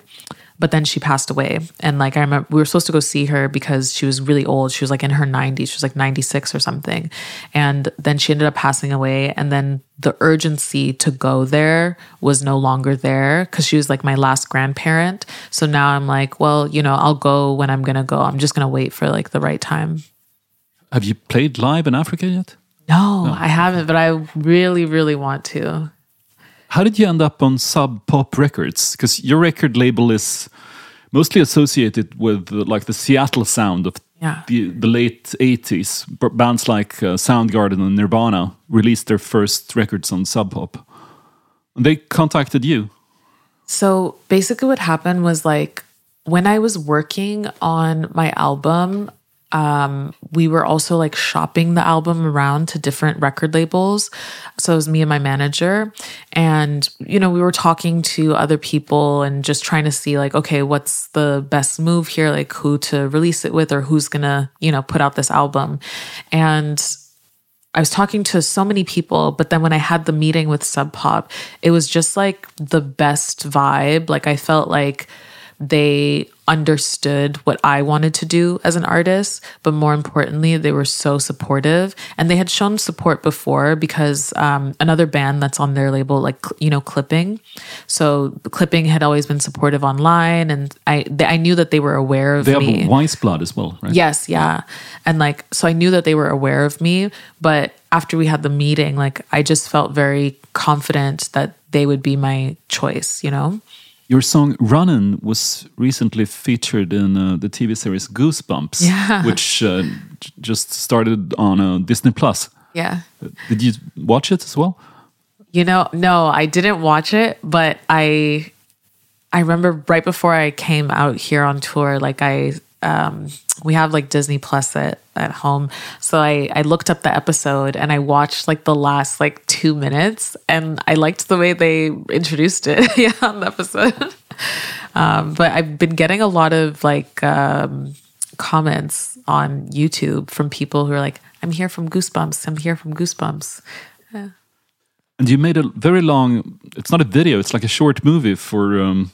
But then she passed away, and like I remember, we were supposed to go see her because she was really old. She was like in her 90s. She was like 96 or something, and then she ended up passing away. And then the urgency to go there was no longer there because she was like my last grandparent. So now I'm like, well, you know, I'll go when I'm gonna go. I'm just gonna wait for like the right time. Have you played live in Africa yet? No, I haven't, but I really, really want to. How did you end up on Sub Pop Records? Because your record label is mostly associated with like the Seattle sound of Yeah. the, the late 80s. Bands like uh, Soundgarden and Nirvana released their first records on Sub Pop. And they contacted you. So basically, what happened was like when I was working on my album, um, we were also like shopping the album around to different record labels. So it was me and my manager. And, you know, we were talking to other people and just trying to see, like, okay, what's the best move here? Like, who to release it with or who's gonna, you know, put out this album. And I was talking to so many people, but then when I had the meeting with Sub Pop, it was just like the best vibe. Like I felt like they understood what I wanted to do as an artist, but more importantly, they were so supportive and they had shown support before because um, another band that's on their label, like you know, Clipping. So Clipping had always been supportive online, and I they, I knew that they were aware of They have me. Wise Blood as well, right? Yes, yeah. And like, so I knew that they were aware of me, but after we had the meeting, like, I just felt very confident that they would be my choice, you know? Your song Runnin' was recently featured in uh, the TV series Goosebumps, Yeah. which uh, just started on uh, Disney Plus. Yeah. Did you watch it as well? You know, no, I didn't watch it, but I I remember right before I came out here on tour, like I um we have like Disney Plus at, at home. So I, I looked up the episode and I watched like the last like two minutes and I liked the way they introduced it yeah, on the episode. Um, but I've been getting a lot of like um, comments on YouTube from people who are like, I'm here from Goosebumps. I'm here from Goosebumps. And you made a very long, it's not a video, it's like a short movie for um,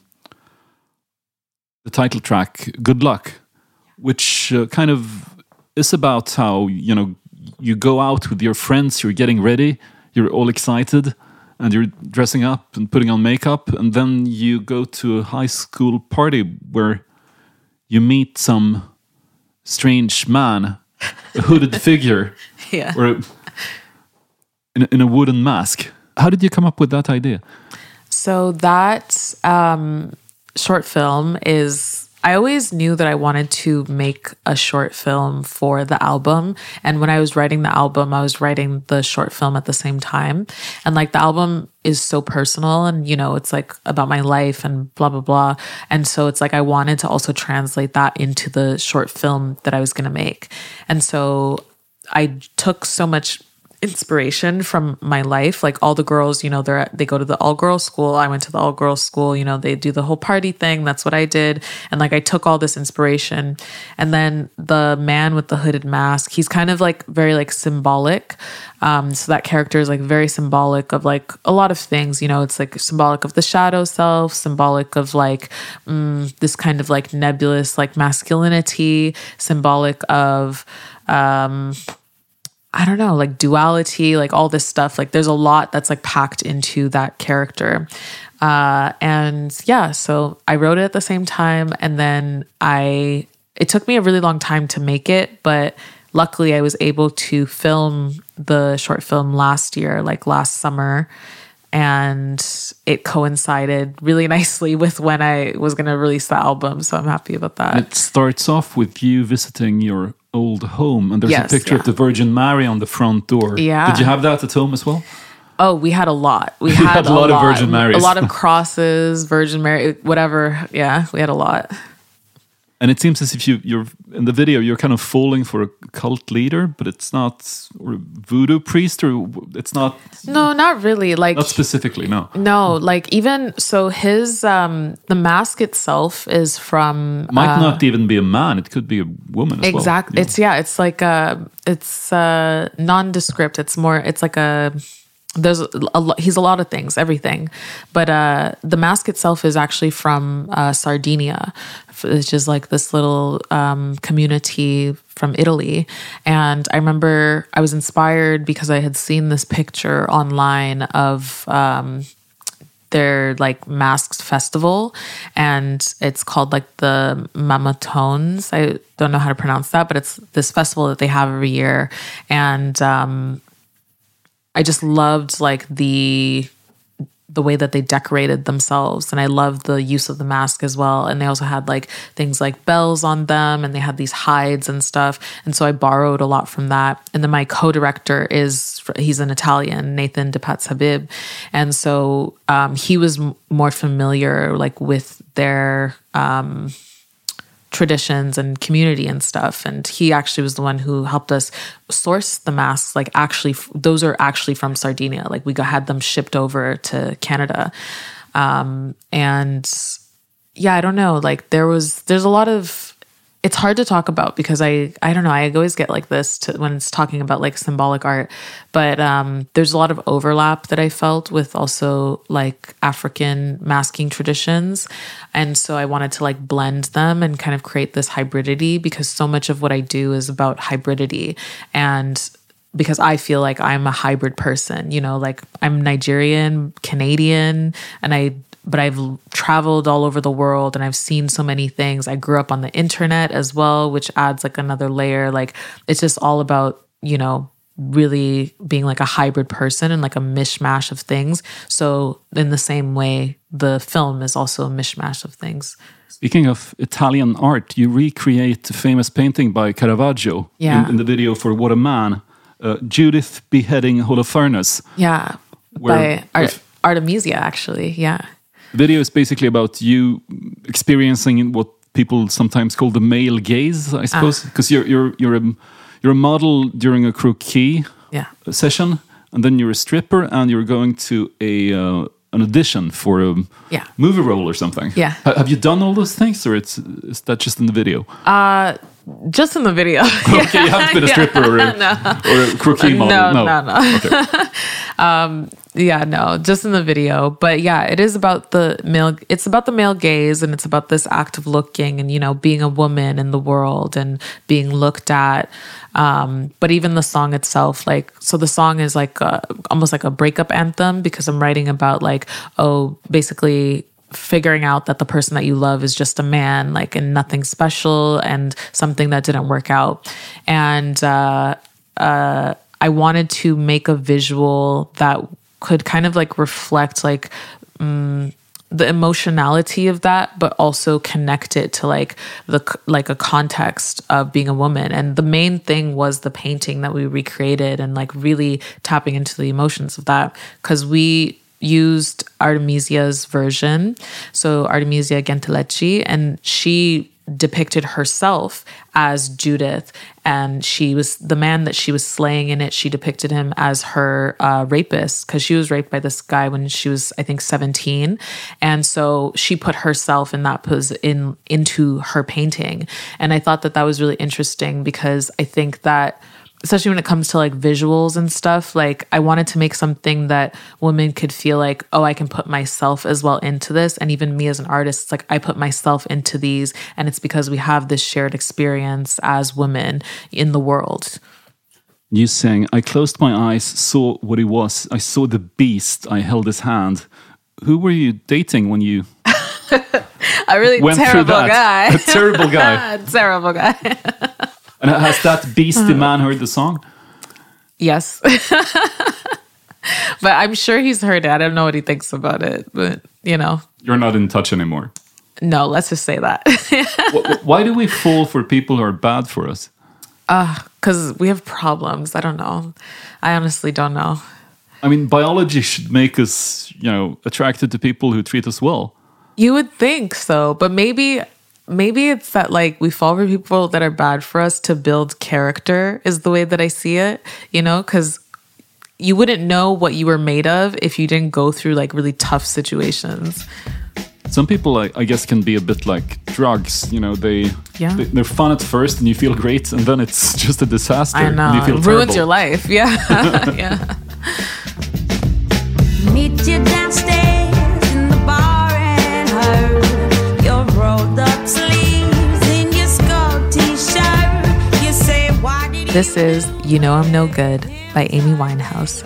the title track, Good Luck, which uh, kind of is about how, you know, you go out with your friends, you're getting ready, you're all excited, and you're dressing up and putting on makeup, and then you go to a high school party where you meet some strange man, a hooded figure, Yeah. or a, in, a, in a wooden mask. How did you come up with that idea? So that um, short film is. I always knew that I wanted to make a short film for the album. And when I was writing the album, I was writing the short film at the same time. And like the album is so personal and, you know, it's like about my life and blah, blah, blah. And so it's like I wanted to also translate that into the short film that I was going to make. And so I took so much inspiration from my life. Like all the girls, you know, they're they go to the all girls school. I went to the all girls school. You know, they do the whole party thing. That's what I did, and like I took all this inspiration. And then the man with the hooded mask, he's kind of like very like symbolic. Um, so that character is like very symbolic of like a lot of things. You know, it's like symbolic of the shadow self, symbolic of like mm, this kind of like nebulous like masculinity, symbolic of um I don't know, like duality, like all this stuff. Like there's a lot that's like packed into that character. Uh, and yeah, so I wrote it at the same time. And then I, it took me a really long time to make it, but luckily I was able to film the short film last year, like last summer. And it coincided really nicely with when I was going to release the album. So I'm happy about that. It starts off with you visiting your old home, and there's Yes, a picture yeah. of the Virgin Mary on the front door. Yeah. Did you have that at home as well? Oh, we had a lot. We had, had a lot of Virgin Marys. A lot of crosses, Virgin Mary, whatever. Yeah, we had a lot. And it seems as if you, you're in the video, you're kind of falling for a cult leader, but it's not or a voodoo priest, or it's not No, not really. Like not specifically. No, no, like even so his um the mask itself is from might uh, not even be a man. It could be a woman. As Exactly. Well. It's yeah, it's like uh it's uh nondescript. It's more it's like a there's a lot he's a lot of things, everything. But uh the mask itself is actually from uh Sardinia, which is like this little um community from Italy. And I remember I was inspired because I had seen this picture online of um their like masked festival and it's called like the Mamuthones i don't know how to pronounce that but it's this festival that they have every year and um i just loved like the the way that they decorated themselves and i loved the use of the mask as well and they also had like things like bells on them and they had these hides and stuff and so i borrowed a lot from that and then my co-director is he's an italian nathan depatz habib and so um, he was more familiar like with their um, traditions and community and stuff. And he actually was the one who helped us source the masks like actually those are actually from sardinia. Like we got had them shipped over to canada. Um and yeah i don't know. Like there was there's a lot of it's hard to talk about because I I don't know. I always get like this to, when it's talking about like symbolic art, but um, there's a lot of overlap that I felt with also like African masking traditions, and so I wanted to like blend them and kind of create this hybridity because so much of what I do is about hybridity. And because I feel like I'm a hybrid person, you know, like I'm Nigerian, Canadian, and I but I've traveled all over the world and I've seen so many things. I grew up on the internet as well, which adds like another layer. Like it's just all about, you know, really being like a hybrid person and like a mishmash of things. So in the same way, the film is also a mishmash of things. Speaking of Italian art, you recreate the famous painting by Caravaggio Yeah. in, in the video for What a Man, uh, Judith beheading Holofernes. Yeah. Where- by Art- Artemisia, actually. Yeah. Video is basically about you experiencing what people sometimes call the male gaze, I suppose, because you're you're you're a you're a model during a croquis Yeah. session, and then you're a stripper, and you're going to a uh, an audition for a Yeah. movie role or something. Yeah. Ha- have you done all those things, or it's is that just in the video? Uh, just in the video. okay, you haven't been a stripper or a, or a model. No, no, no. Okay. um, yeah, no, just in the video. But yeah, it is about the male. It's about the male gaze, and it's about this act of looking, and you know, being a woman in the world and being looked at. Um, but even the song itself, like, so the song is like a, almost like a breakup anthem because I'm writing about like, oh, basically figuring out that the person that you love is just a man, like, and nothing special, and something that didn't work out, and. uh uh, I wanted to make a visual that could kind of like reflect like mm, the emotionality of that, but also connect it to like the like a context of being a woman. And the main thing was the painting that we recreated and like really tapping into the emotions of that because we used Artemisia's version, so Artemisia Gentileschi, and she depicted herself as Judith, and she was the man that she was slaying in it. She depicted him as her uh, rapist because she was raped by this guy when she was, I think, seventeen, and so she put herself in that pose in into her painting, and I thought that that was really interesting because I think that especially when it comes to like visuals and stuff like i wanted to make something that women could feel like oh i can put myself as well into this and even me as an artist it's like i put myself into these and it's because we have this shared experience as women in the world You saying, I closed my eyes, saw what he was. I saw the beast. I held his hand. Who were you dating when you a really went terrible guy A terrible guy. terrible guy And has that beastie uh-huh. man heard the song? yes but i'm sure he's heard it i don't know what he thinks about it but you know You're not in touch anymore. no let's just say that Why do we fall for people who are bad for us? Ah, because we have problems. I don't know. I honestly don't know. I mean, biology should make us, you know, attracted to people who treat us well. You would think so, but maybe maybe it's that like we fall for people that are bad for us to build character is the way that I see it, you know, cuz you wouldn't know what you were made of if you didn't go through like really tough situations. Some people, I, I guess, can be a bit like drugs. You know, they, Yeah. they they're fun at first, and you feel great, and then it's just a disaster. I know. And you feel It ruins terrible. your life. Yeah. yeah. Meet you downstairs This is You Know I'm No Good by Amy Winehouse.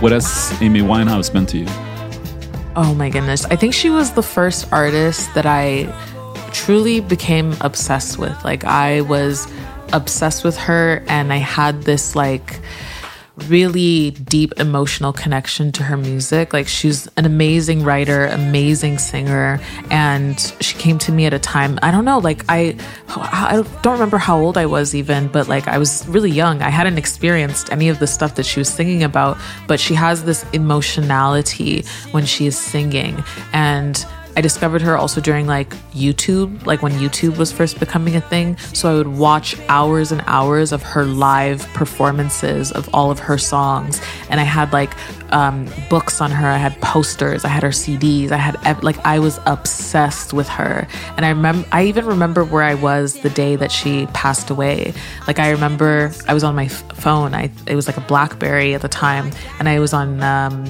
What has Amy Winehouse meant to you? Oh my goodness. I think she was the first artist that I truly became obsessed with. Like, I was obsessed with her, and I had this, like, really deep emotional connection to her music. Like, she's an amazing writer, amazing singer, and she came to me at a time, I don't know, like, I, I don't remember how old I was even, but like, I was really young. I hadn't experienced any of the stuff that she was singing about, but she has this emotionality when she is singing. And I discovered her also during like YouTube, like when YouTube was first becoming a thing. So I would watch hours and hours of her live performances of all of her songs. And I had like um, books on her, I had posters, I had her CDs, I had like I was obsessed with her. And I remember, I even remember where I was the day that she passed away. Like I remember I was on my phone, I it was like a BlackBerry at the time, and I was on. Um,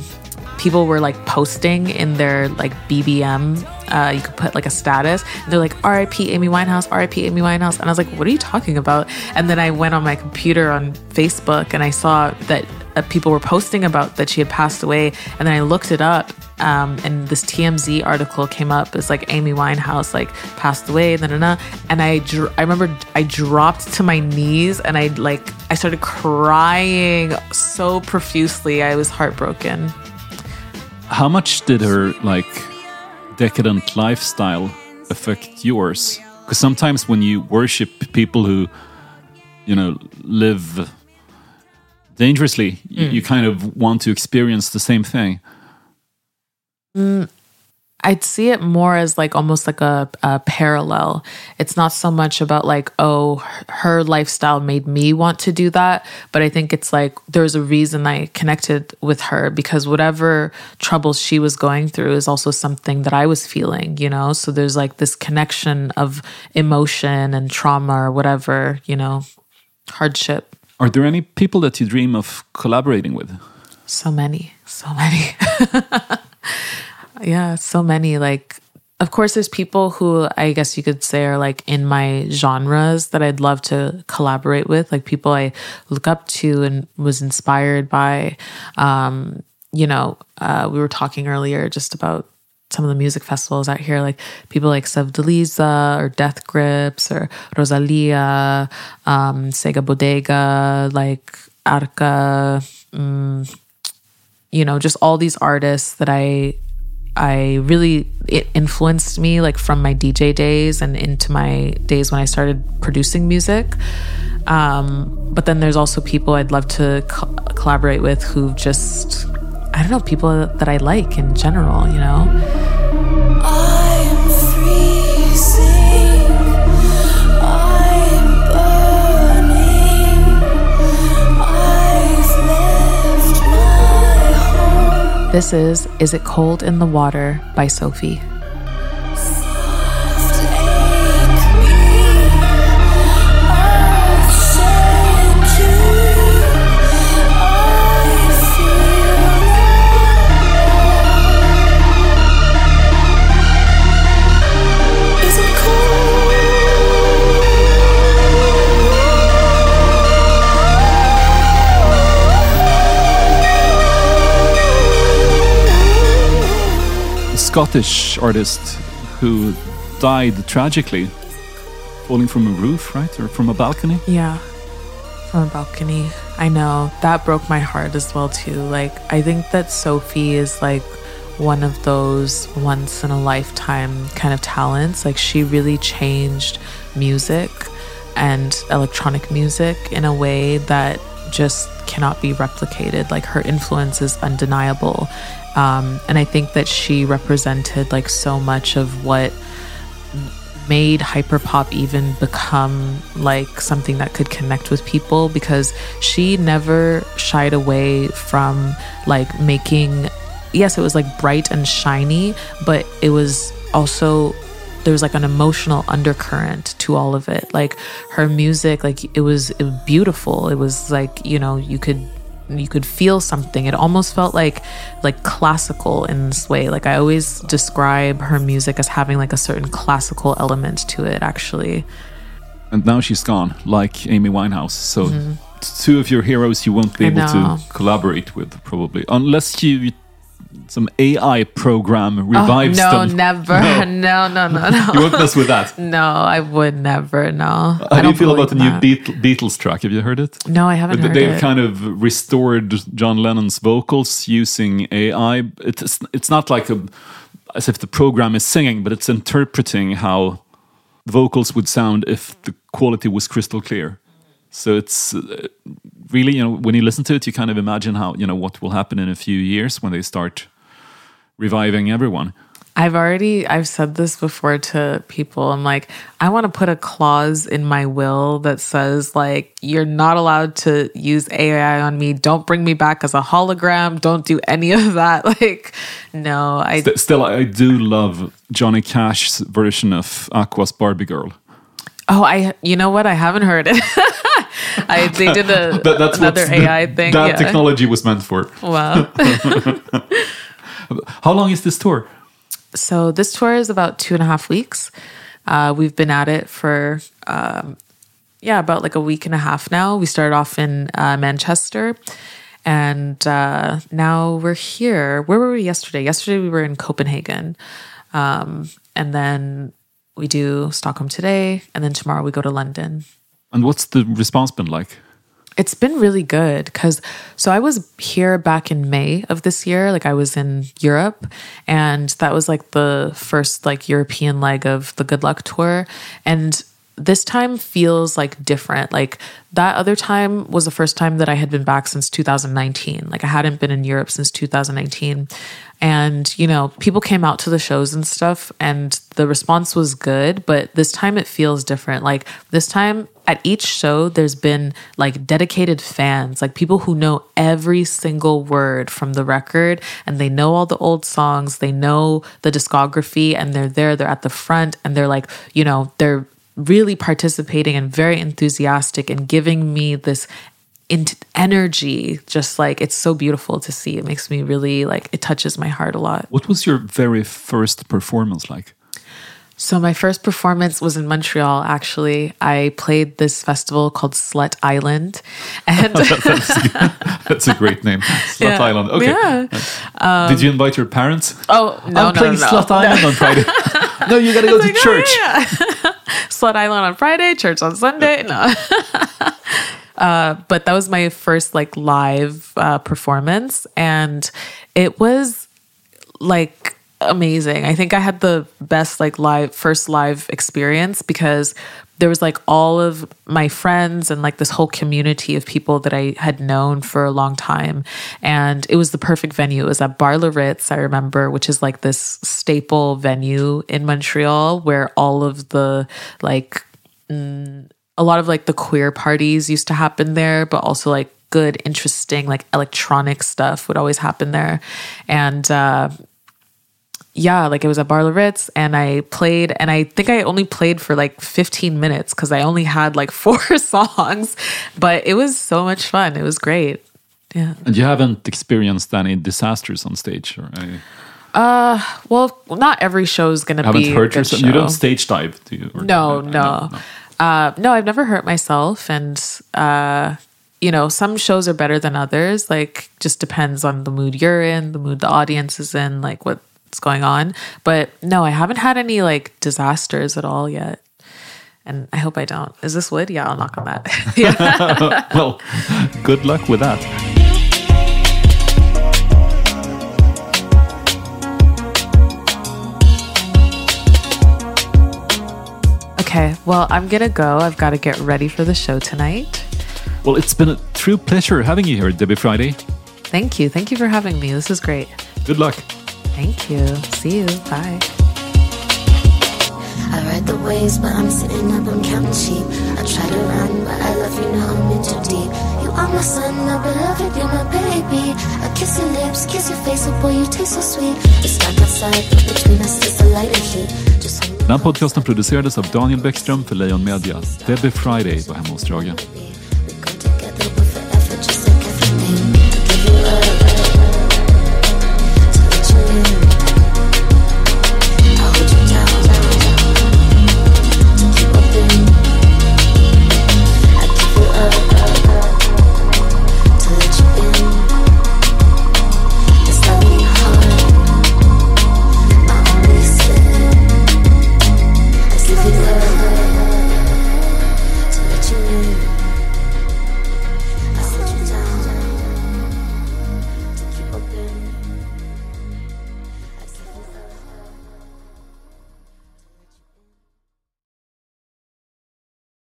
people were like posting in their like BBM. Uh, you could put like a status. They're like R.I.P. Amy Winehouse, R.I.P. Amy Winehouse, and I was like, what are you talking about? And then I went on my computer on Facebook and I saw that uh, people were posting about that she had passed away, and then I looked it up. Um, and this TMZ article came up. It's like Amy Winehouse like passed away, da, da. and I dr- I remember I dropped to my knees and I like I started crying so profusely. I was heartbroken. How much did her like decadent lifestyle affect yours? Because sometimes when you worship people who, you know, live dangerously, you, Mm. you kind of want to experience the same thing. Mm, I'd see it more as like almost like a, a parallel. It's not so much about like, oh, her lifestyle made me want to do that. But I think it's like there's a reason I connected with her because whatever troubles she was going through is also something that I was feeling, you know? So there's like this connection of emotion and trauma or whatever, you know, hardship. Are there any people that you dream of collaborating with? So many, so many. yeah, so many. Like, of course, there's people who I guess you could say are like in my genres that I'd love to collaborate with, like people I look up to and was inspired by. Um, you know, uh, we were talking earlier just about some of the music festivals out here, like people like Sevdaliza or Death Grips or Rosalia, um, Sega Bodega, like Arca, mm, you know, just all these artists that I I really it influenced me like from my DJ days and into my days when I started producing music. Um, but then there's also people I'd love to co- collaborate with who've just I don't know people that I like in general, you know. This is Is It Cold in the Water by Sophie. Scottish artist who died tragically, falling from a roof, right, or from a balcony. Yeah. From a balcony. I know. That broke my heart as well too. Like I think that Sophie is like one of those once in a lifetime kind of talents. Like she really changed music and electronic music in a way that just cannot be replicated. Like her influence is undeniable. Um, and I think that she represented like so much of what made hyperpop even become like something that could connect with people because she never shied away from like making yes it was like bright and shiny but it was also there was like an emotional undercurrent to all of it. Like her music like it was, it was beautiful. It was like you know you could you could feel something it almost felt like like classical in this way like i always describe her music as having like a certain classical element to it actually And now she's gone, like Amy Winehouse. So, Mhm. two of your heroes you won't be able to collaborate with, probably, unless you some AI program Oh, revives no them. never no no no no, You won't mess with that. no i would never no How I do you feel about the new that. Beatles track? Have you heard it? No, I haven't They- heard They've it. kind of restored John Lennon's vocals using AI. It's it's not like a as if the program is singing, but it's interpreting how vocals would sound if the quality was crystal clear. So it's uh, really you know when you listen to it, you kind of imagine how you know what will happen in a few years when they start reviving everyone. I've already I've said this before to people. I'm like, I want to put a clause in my will that says like you're not allowed to use AI on me. Don't bring me back as a hologram. Don't do any of that. Like, no, I St- Still, I do love Johnny Cash's version of Aqua's Barbie Girl. Oh, I you know what? I haven't heard it. I they did a That- that's another the- AI thing. That yeah. technology was meant for. Wow. How long is this tour? So this tour is about two and a half weeks. Uh, we've been at it for um, yeah about like a week and a half now. We started off in uh, Manchester, and uh, now we're here. Where were we yesterday? Yesterday we were in Copenhagen, um, and then we do Stockholm today, and then tomorrow we go to London. And what's the response been like? It's been really good because so I was here back in May of this year. Like I was in Europe, and that was like the first like European leg of the Good Luck tour. And this time feels like different. Like that other time was the first time that I had been back since 2019. Like I hadn't been in Europe since 2019. And, you know, people came out to the shows and stuff, and the response was good. But this time it feels different. Like this time at each show, there's been like dedicated fans, like people who know every single word from the record and they know all the old songs, they know the discography, and they're there, they're at the front, and they're like, you know, they're really participating and very enthusiastic and giving me this energy just like it's so beautiful to see it makes me really like it touches my heart a lot What was your very first performance like? so my first performance was in montreal actually i played this festival called slut island and That's a great name. Slut Yeah. Island. Okay. Yeah. Um, Did you invite your parents? oh no I'm no playing no, no. Slut Island on Friday. no, you gotta go to like, oh, church. yeah. Slut Island on Friday, church on Sunday. No. uh, but that was my first like live uh, performance, and it was like amazing. I think I had the best like live first live experience because there was like all of my friends and like this whole community of people that I had known for a long time. And it was the perfect venue. It was at Bar Le Ritz, I remember, which is like this staple venue in Montreal where all of the like mm, a lot of like the queer parties used to happen there, but also like good, interesting, like electronic stuff would always happen there. And uh yeah, like it was at Bar Ritz and I played and I think I only played for like 15 minutes because I only had like four songs, but it was so much fun. It was great. Yeah. And you haven't experienced any disasters on stage, or I Uh well not every show is gonna haven't be a hurt yourself. You don't stage dive, do you? Or- No, no. Uh, no, I've never hurt myself. And, uh, you know, some shows are better than others. Like, just depends on the mood you're in, the mood the audience is in, like what's going on. But no, I haven't had any like disasters at all yet. And I hope I don't. Is this wood? Yeah, I'll knock on that. yeah. well, good luck with that. Okay, well, I'm going to go. I've got to get ready for the show tonight. Well, it's been a true pleasure having you here, Debby Friday. Thank you. Thank you for having me. This is great. Good luck. Thank you. See you. Bye. I ride the waves, but I'm sitting up, I'm counting sheep. I try to run, but I love you, know I'm in too deep. You are my son, my beloved, you're my baby. I kiss your lips, kiss your face, oh boy, you taste so sweet. It's dark outside, but between us is the light and heat. Just hold Den här podcasten producerades av Daniel Bäckström för Lejon Media. Debby Friday var hemma hos Strage. me